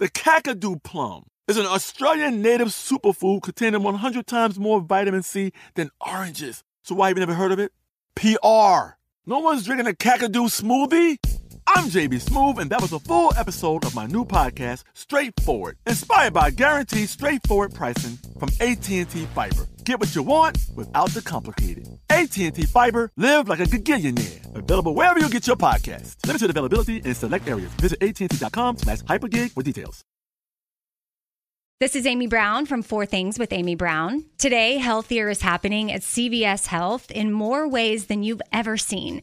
The Kakadu plum is an Australian native superfood containing 100 times more vitamin C than oranges. So why have you never heard of it? PR. No one's drinking a Kakadu smoothie? I'm JB Smooth, and that was a full episode of my new podcast, Straightforward, inspired by guaranteed straightforward pricing from AT&T Fiber. Get what you want without the complicated. AT&T Fiber, live like a gigillionaire. Available wherever you get your podcast. Limited availability in select areas. Visit AT&T.com slash hypergig for details. This is Amy Brown from Four Things with Amy Brown. Today, healthier is happening at CVS Health in more ways than you've ever seen.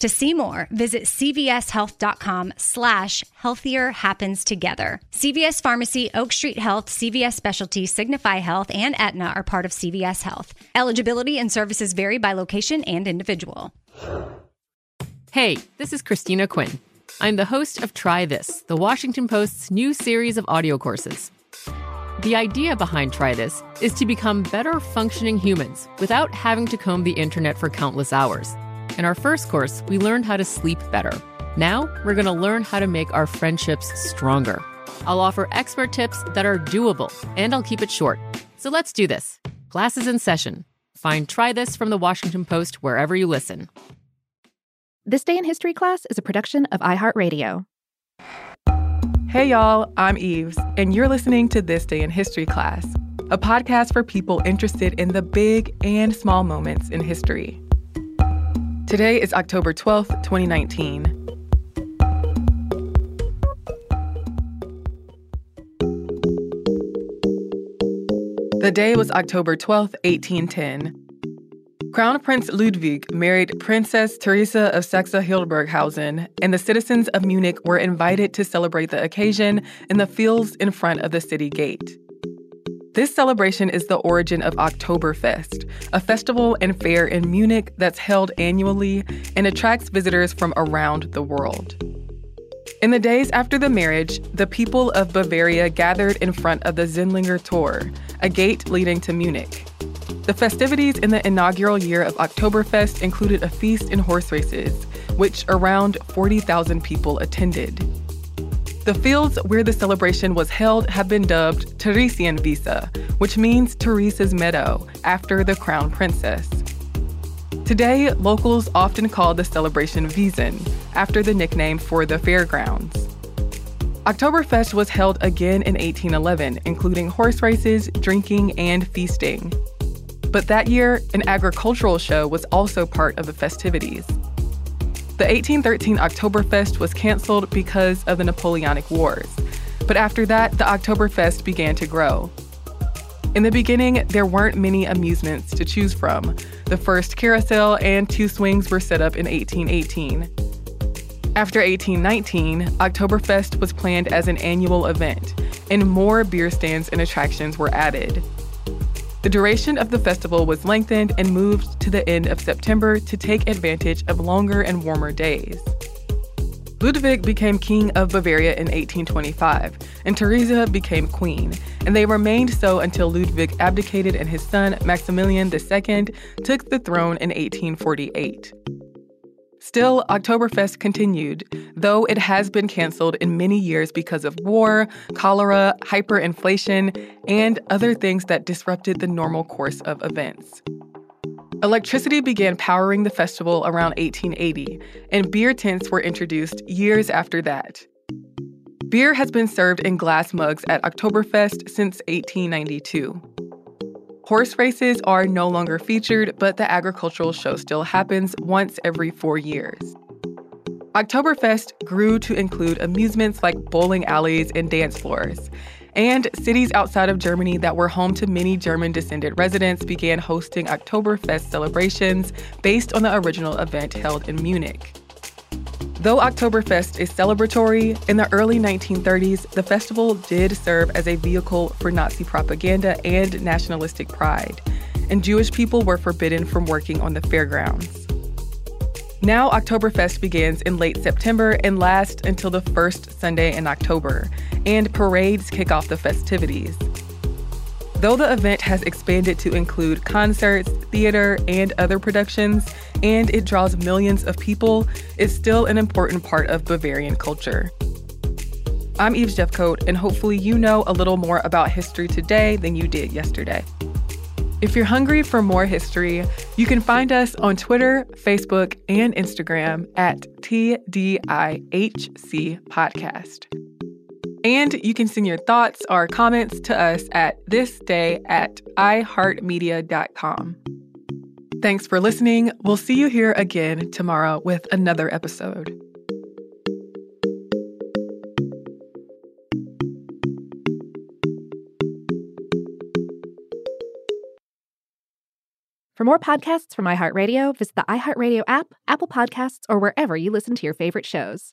To see more, visit cvshealth.com slash healthier happens together. CVS Pharmacy, Oak Street Health, CVS Specialty, Signify Health, and Aetna are part of CVS Health. Eligibility and services vary by location and individual. Hey, this is Christina Quinn. I'm the host of Try This, the Washington Post's new series of audio courses. The idea behind Try This is to become better functioning humans without having to comb the internet for countless hours. In our first course, we learned how to sleep better. Now, we're going to learn how to make our friendships stronger. I'll offer expert tips that are doable, and I'll keep it short. So let's do this. Class is in session. Find Try This from the Washington Post wherever you listen. This Day in History class is a production of iHeartRadio. Hey, y'all, I'm Eves, and you're listening to This Day in History class, a podcast for people interested in the big and small moments in history. Today is October 12th, 2019. The day was October 12th, 1810. Crown Prince Ludwig married Princess Theresa of Saxe-Hildburghausen, and the citizens of Munich were invited to celebrate the occasion in the fields in front of the city gate. This celebration is the origin of Oktoberfest, a festival and fair in Munich that's held annually and attracts visitors from around the world. In the days after the marriage, the people of Bavaria gathered in front of the Sendlinger Tor, a gate leading to Munich. The festivities in the inaugural year of Oktoberfest included a feast and horse races, which around 40,000 people attended. The fields where the celebration was held have been dubbed Theresienwiese, which means Theresa's Meadow, after the crown princess. Today, locals often call the celebration Wiesn, after the nickname for the fairgrounds. Oktoberfest was held again in 1811, including horse races, drinking, and feasting. But that year, an agricultural show was also part of the festivities. The 1813 Oktoberfest was canceled because of the Napoleonic Wars, but after that, the Oktoberfest began to grow. In the beginning, there weren't many amusements to choose from. The first carousel and two swings were set up in 1818. After 1819, Oktoberfest was planned as an annual event, and more beer stands and attractions were added. The duration of the festival was lengthened and moved to the end of September to take advantage of longer and warmer days. Ludwig became king of Bavaria in 1825, and Theresa became queen, and they remained so until Ludwig abdicated and his son, Maximilian II, took the throne in 1848. Still, Oktoberfest continued, though it has been canceled in many years because of war, cholera, hyperinflation, and other things that disrupted the normal course of events. Electricity began powering the festival around 1880, and beer tents were introduced years after that. Beer has been served in glass mugs at Oktoberfest since 1892. Horse races are no longer featured, but the agricultural show still happens once every four years. Oktoberfest grew to include amusements like bowling alleys and dance floors. And cities outside of Germany that were home to many German descended residents began hosting Oktoberfest celebrations based on the original event held in Munich. Though Oktoberfest is celebratory, in the early 1930s, the festival did serve as a vehicle for Nazi propaganda and nationalistic pride, and Jewish people were forbidden from working on the fairgrounds. Now, Oktoberfest begins in late September and lasts until the first Sunday in October, and parades kick off the festivities. Though the event has expanded to include concerts, theater, and other productions, and it draws millions of people, it's still an important part of Bavarian culture. I'm Eve Jeffcoat, and hopefully, you know a little more about history today than you did yesterday. If you're hungry for more history, you can find us on Twitter, Facebook, and Instagram at TDIHC Podcast. And you can send your thoughts or comments to us at thisday at iheartmedia.com. Thanks for listening. We'll see you here again tomorrow with another episode. For more podcasts from iHeartRadio, visit the iHeartRadio app, Apple Podcasts, or wherever you listen to your favorite shows.